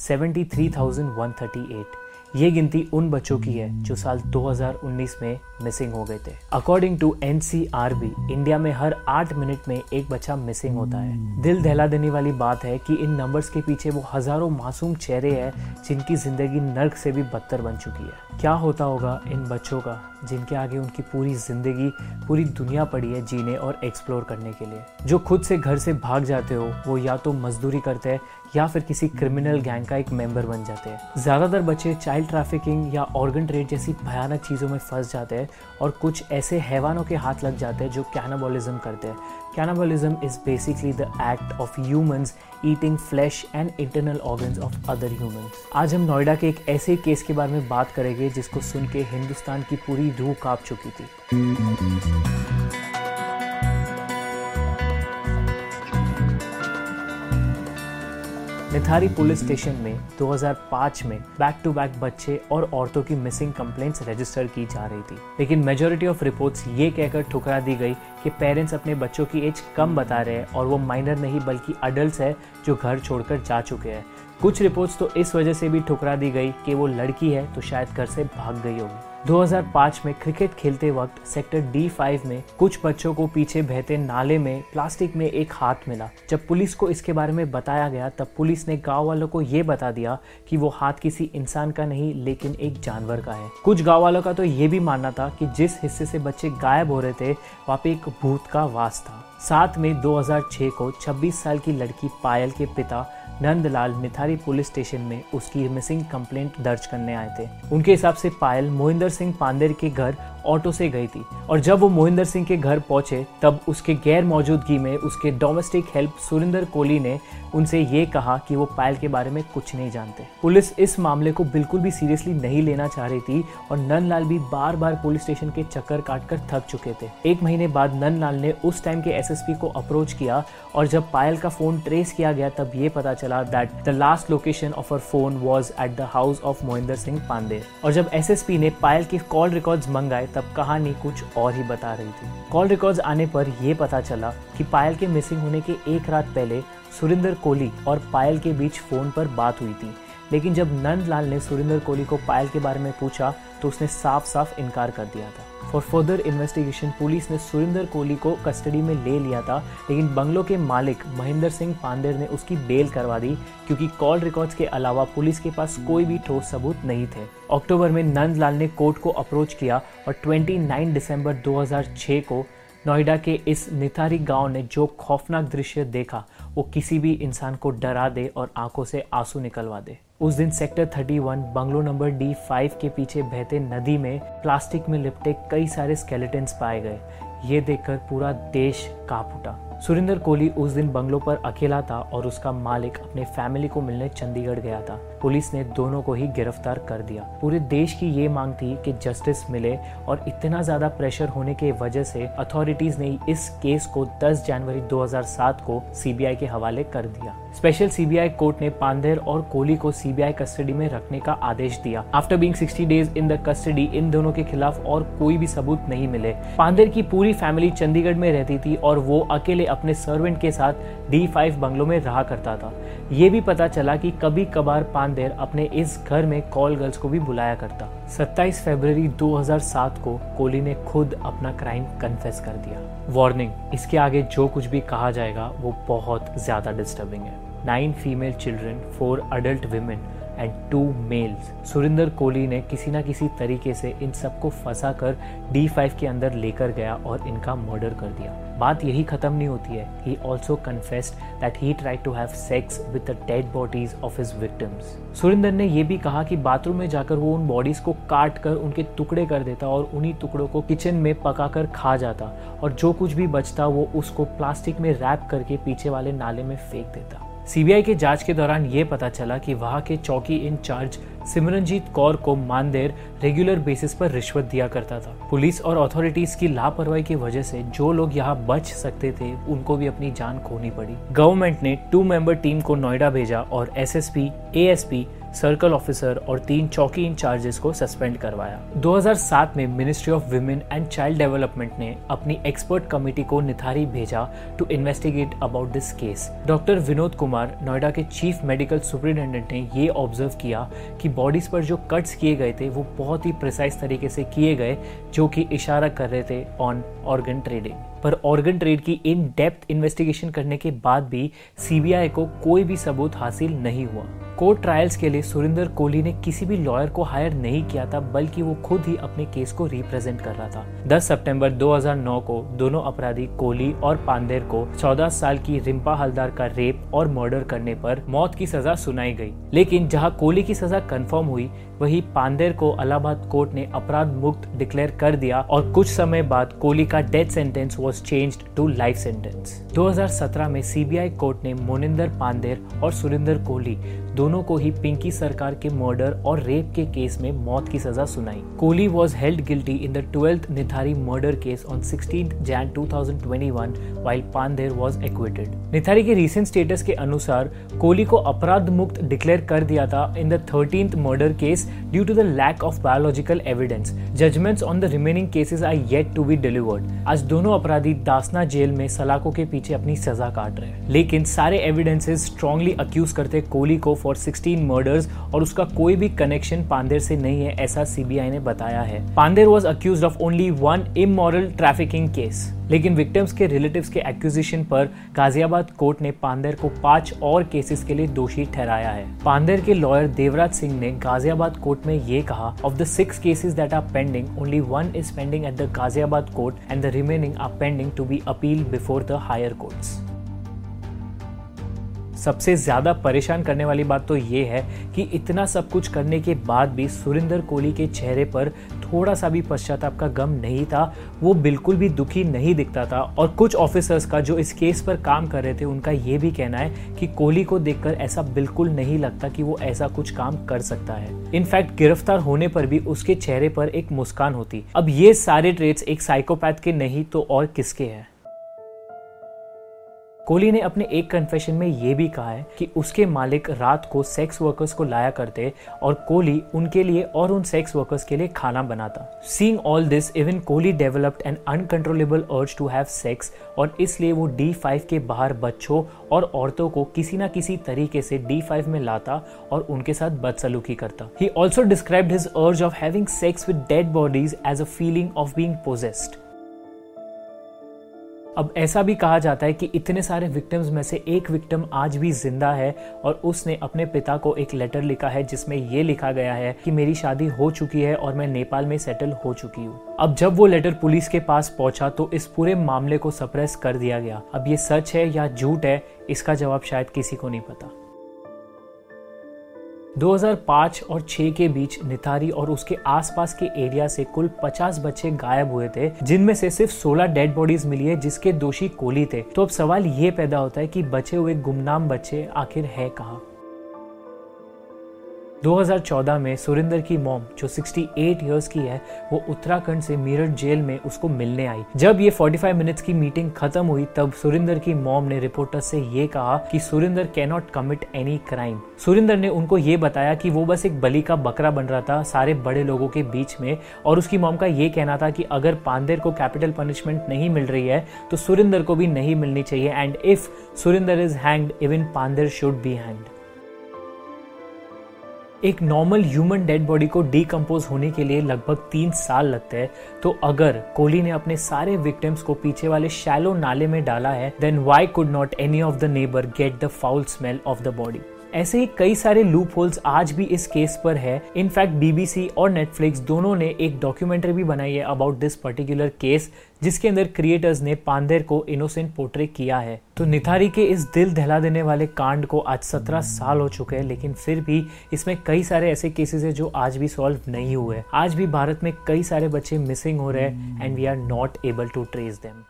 73,138 ये गिनती उन बच्चों की है जो साल 2019 में मिसिंग हो गए थे। अकॉर्डिंग टू एन इंडिया में हर आठ मिनट में एक बच्चा मिसिंग होता है। दिल दहला देने वाली बात है कि इन नंबर्स के पीछे वो हज़ारों मासूम चेहरे हैं जिनकी ज़िंदगी नर्क से भी बदतर बन चुकी है। क्या होता होगा इन बच्चों का जिनके आगे उनकी पूरी ज़िंदगी पूरी दुनिया पड़ी है जीने और एक्सप्लोर करने के लिए? जो खुद से घर से भाग जाते हो वो या तो मजदूरी करते हैं या फिर किसी क्रिमिनल गैंग का एक मेंबर बन जाते हैं। ज़्यादातर बच्चे चाइल्ड ट्रैफिकिंग या ऑर्गन ट्रेड जैसी भयानक चीज़ों में फंस जाते हैं और कुछ ऐसे हैवानों के हाथ लग जाते हैं जो कैनाबॉलिज्म करते हैं। Cannibalism is basically the act of humans eating flesh and internal organs of other humans आज हम नोएडा के एक ऐसे केस के बारे में बात करेंगे जिसको सुन के हिंदुस्तान की पूरी रूह काँप चुकी थी। निथारी पुलिस स्टेशन में 2005 में बैक टू बैक बच्चे और औरतों की मिसिंग कंप्लेंट्स रजिस्टर की जा रही थी। लेकिन मेजोरिटी ऑफ़ रिपोर्ट्स ये कहकर ठुकरा दी गई कि पेरेंट्स अपने बच्चों की एज कम बता रहे हैं और वो माइनर नहीं, बल्कि अडल्ट है जो घर छोड़कर जा चुके हैं। कुछ रिपोर्ट्स तो इस वजह से भी ठुकरा दी गई कि वो लड़की है तो शायद घर से भाग गई होगी। 2005 में क्रिकेट खेलते वक्त सेक्टर डी फाइव में कुछ बच्चों को पीछे बहते नाले में प्लास्टिक में एक हाथ मिला। जब पुलिस को इसके बारे में बताया गया, तब पुलिस ने गाँव वालों को ये बता दिया कि वो हाथ किसी इंसान का नहीं, लेकिन एक जानवर का है। कुछ गाँव वालों का तो ये भी मानना था कि जिस हिस्से से बच्चे गायब हो रहे थे, वहाँ पे एक भूत का वास था। सात मई 2006 को 26 साल की लड़की पायल के पिता नंदलाल मिथारी पुलिस स्टेशन में उसकी मिसिंग कंप्लेंट दर्ज करने आए थे। उनके हिसाब से पायल मोहिंदर सिंह पांडेर के घर ऑटो से गई थी और जब वो मोहिंदर सिंह के घर पहुँचे, तब उसके गैर मौजूदगी में उसके डोमेस्टिक हेल्प सुरिंदर कोहली ने उनसे ये कहा कि वो पायल के बारे में कुछ नहीं जानते। पुलिस इस मामले को बिल्कुल भी सीरियसली नहीं लेना चाह रही थी और नंदलाल भी बार बार पुलिस स्टेशन के चक्कर काटकर थक चुके थे। एक महीने बाद नंदलाल ने उस टाइम के एसएसपी को अप्रोच किया और जब पायल का फ़ोन ट्रेस किया गया, तब ये पता चला that the last location of her phone was at the house of Mohinder Singh Pandey और जब एस एस पी ने पायल के कॉल रिकॉर्ड मंगाए, तब कहानी कुछ और ही बता रही थी। कॉल रिकॉर्ड आने पर यह पता चला कि पायल के मिसिंग होने के एक रात पहले सुरेंद्र कोहली और पायल के बीच फ़ोन पर बात हुई थी। लेकिन जब नंदलाल ने सुरिंदर कोहली को पायल के बारे में पूछा तो उसने साफ़ साफ़ इनकार कर दिया था। फॉर फर्दर इन्वेस्टिगेशन पुलिस ने सुरिंदर कोहली को कस्टडी में ले लिया था, लेकिन बंगलों के मालिक महेंद्र सिंह पांडेर ने उसकी बेल करवा दी, क्योंकि कॉल रिकॉर्ड्स के अलावा पुलिस के पास कोई भी ठोस सबूत नहीं थे। अक्टूबर में नंदलाल ने कोर्ट को अप्रोच किया और 29 दिसंबर 2006 को नोएडा के इस निथारी गाँव ने जो खौफनाक दृश्य देखा, वो किसी भी इंसान को डरा दे और आँखों से आँसू निकलवा दे। उस दिन sector 31 bungalow number D five के पीछे बहते नदी में प्लास्टिक में लिपटे कई सारे स्केलेटन्स पाए गए। ये देखकर पूरा देश काँप उठा। सुरेंद्र कोहली उस दिन बंगलों पर अकेला था और उसका मालिक अपने फैमिली को मिलने चंडीगढ़ गया था। पुलिस ने दोनों को ही गिरफ़्तार कर दिया। पूरे देश की ये मांग थी कि जस्टिस मिले और इतना ज़्यादा प्रेशर होने के वजह से अथॉरिटीज ने इस केस को 10 जनवरी 2007 को सीबीआई के हवाले कर दिया। स्पेशल सीबीआई कोर्ट ने पांधेर और कोहली को सीबीआई कस्टडी में रखने का आदेश दिया। After being 60 days in the custody इन दोनों के खिलाफ और कोई भी सबूत नहीं मिले। पांधेर की पूरी फैमिली चंडीगढ़ में रहती थी और वो अकेले अपने सर्वेंट के साथ डी फाइव बंगलों में रहा करता था। ये भी पता चला कि कभी कभार पांडेर अपने इस घर में कॉल गर्ल्स को भी बुलाया करता। 27 फरवरी 2007 को कोहली ने खुद अपना क्राइम कन्फेस कर दिया। वार्निंग इसके आगे जो कुछ भी कहा जाएगा, वो बहुत ज़्यादा डिस्टर्बिंग है। Nine female children four adult women and two males Surinder Kohli ने किसी ना किसी तरीके से इन सबको फंसा कर डी फाइव के अंदर लेकर गया और इनका मर्डर कर दिया। बात यही खत्म नहीं होती है। He also confessed that he try to have sex with the dead bodies of his victims Surinder ने यह भी कहा कि बाथरूम में जाकर वो उन बॉडीज को काट कर उनके टुकड़े कर देता और उन्हीं टुकड़ों को किचन में पकाकर खा जाता और जो कुछ भी बचता वो उसको प्लास्टिक में रैप करके पीछे वाले नाले में फेंक देता। सीबीआई के जाँच के दौरान ये पता चला कि वहाँ के चौकी इंचार्ज सिमरनजीत कौर को मानदेर रेगुलर बेसिस पर रिश्वत दिया करता था। पुलिस और अथॉरिटीज की लापरवाही की वजह से जो लोग यहाँ बच सकते थे, उनको भी अपनी जान खोनी पड़ी। गवर्नमेंट ने टू मेंबर टीम को नोएडा भेजा और एसएसपी एएसपी सर्कल ऑफिसर और तीन चौकी इंचार्जेस को सस्पेंड करवाया। 2007 में ministry of women and child development ने अपनी एक्सपर्ट कमेटी को निथारी भेजा to investigate about this case doctor Vinod Kumar, Noida के चीफ मेडिकल सुप्रिंटेंडेंट ने ये ऑब्ज़र्व किया कि बॉडीज पर जो कट्स किए गए थे, वो बहुत ही प्रिसाइज तरीके से किए गए, जो कि इशारा कर रहे थे ऑन ऑर्गन ट्रेडिंग पर ऑर्गन ट्रेड की इन डेप्थ इन्वेस्टिगेशन करने के बाद भी सीबीआई को कोई भी सबूत हासिल नहीं हुआ। कोर्ट ट्रायल्स के लिए सुरिंदर कोहली ने किसी भी लॉयर को हायर नहीं किया था, बल्कि वो खुद ही अपने केस को रिप्रेजेंट कर रहा था। 10 सितंबर 2009 को दोनों अपराधी कोहली और पांडेर को 14 साल की रिम्पा हलदार का रेप और मर्डर करने पर मौत की सजा सुनाई गई। लेकिन जहाँ कोहली की सजा कंफर्म हुई, वही पांडेर को अलाहाबाद कोर्ट ने अपराध मुक्त डिक्लेयर कर दिया और कुछ समय बाद कोहली का death sentence was change to life sentence 2017 में सीबीआई कोर्ट ने मोनिंदर पांडेर और सुरिंदर कोहली दोनों को ही पिंकी सरकार के मर्डर और रेप के केस में मौत की सजा सुनाई। Kohli was held guilty in the twelfth Nithari murder case on sixteen Jan 2021 while Pandher was acquitted Nithari के रिसेंट स्टेटस के अनुसार, कोहली को अपराध मुक्त डिक्लेयर कर दिया था in the thirteenth murder case due to the lack of biological evidence judgments on the remaining cases are yet to be delivered आज दोनों अपराधी दासना जेल में सलाखों के पीछे अपनी सजा काट रहे हैं। लेकिन सारे एविडेंसेस स्ट्रांगली अक्यूज करते कोहली को फॉर 16 मर्डर्स और उसका कोई भी कनेक्शन पांडेर से नहीं है, ऐसा सीबीआई ने बताया है। Pandher was accused of only one immoral trafficking case लेकिन विक्टिम्स के रिलेटिव्स के एक्यूजिशन पर गाजियाबाद कोर्ट ने पांडेर को पाँच और केसेस के लिए दोषी ठहराया है। पांडेर के लॉयर देवराज सिंह ने गाजियाबाद कोर्ट में ये कहा of the six cases that are pending only one is pending at the Ghaziabad court and the remaining are pending to be appeal before the higher courts सबसे ज़्यादा परेशान करने वाली बात तो ये है कि इतना सब कुछ करने के बाद भी सुरिंदर कोहली के चेहरे पर थोड़ा सा भी पश्चाताप का गम नहीं था, वो बिल्कुल भी दुखी नहीं दिखता था। और कुछ ऑफिसर्स का जो इस केस पर काम कर रहे थे, उनका ये भी कहना है कि कोहली को देखकर ऐसा बिल्कुल नहीं लगता कि वो ऐसा कुछ काम कर सकता है। इनफैक्ट गिरफ़्तार होने पर भी उसके चेहरे पर एक मुस्कान होती। अब ये सारे ट्रेड्स एक साइकोपैथ के नहीं तो और किसके हैं? कोहली ने अपने एक कन्फेशन में ये भी कहा है कि उसके मालिक रात को सेक्स वर्कर्स को लाया करते और कोहली उनके लिए और उन सेक्स वर्कर्स के लिए खाना बनाता। Seeing all this even Kohli developed an uncontrollable urge to have sex और इसलिए वो डी फाइव के बाहर बच्चों और औरतों को किसी ना किसी तरीके से डी फाइव में लाता और उनके साथ बदसलूकी करता। He also described his urge of having sex with dead bodies as a feeling of being possessed अब ऐसा भी कहा जाता है कि इतने सारे विक्टिम्स में से एक विक्टिम आज भी ज़िंदा है और उसने अपने पिता को एक लेटर लिखा है जिसमें ये लिखा गया है कि मेरी शादी हो चुकी है और मैं नेपाल में सेटल हो चुकी हूँ। अब जब वो लेटर पुलिस के पास पहुँचा तो इस पूरे मामले को सप्रेस कर दिया गया। अब ये सच है या झूठ है, इसका जवाब शायद किसी को नहीं पता। 2005 और 6 के बीच नितारी और उसके आसपास के एरिया से कुल 50 बच्चे गायब हुए थे, जिनमें से सिर्फ़ 16 डेड बॉडीज मिली है, जिसके दोषी कोली थे। तो अब सवाल ये पैदा होता है कि बचे हुए गुमनाम बच्चे आखिर है कहाँ? 2014 में सुरिंदर की मॉम जो 68 इयर्स की है, वो उत्तराखंड से मीरठ जेल में उसको मिलने आई। जब ये 45 मिनट्स की मीटिंग खत्म हुई, तब सुरिंदर की मॉम ने रिपोर्टर से ये कहा कि Surinder cannot commit any crime Surinder ने उनको ये बताया कि वो बस एक बलि का बकरा बन रहा था सारे बड़े लोगों के बीच में, और उसकी मॉम का ये कहना था कि अगर पांडेर को कैपिटल पनिशमेंट नहीं मिल रही है तो सुरिंदर को भी नहीं मिलनी चाहिए and if Surinder is hanged even Pandher should be hanged एक नॉर्मल ह्यूमन डेड बॉडी को डीकम्पोज होने के लिए लगभग तीन साल लगते हैं। तो अगर कोहली ने अपने सारे विक्टिम्स को पीछे वाले शैलो नाले में डाला है then why could not any of the neighbour get the foul smell of the body ऐसे ही कई सारे लूप होल्स आज भी इस केस पर है। इनफैक्ट बीबीसी और नेटफ्लिक्स दोनों ने एक डॉक्यूमेंट्री भी बनाई है अबाउट दिस पर्टिकुलर केस जिसके अंदर क्रिएटर्स ने पांदेर को इनोसेंट पोर्ट्रे किया है। तो निथारी के इस दिल दहला देने वाले कांड को आज सत्रह साल हो चुके हैं, लेकिन फिर भी इसमें कई सारे ऐसे केसेस है जो आज भी सॉल्व नहीं हुए आज भी भारत में कई सारे बच्चे मिसिंग हो रहे हैं and we are not able to trace them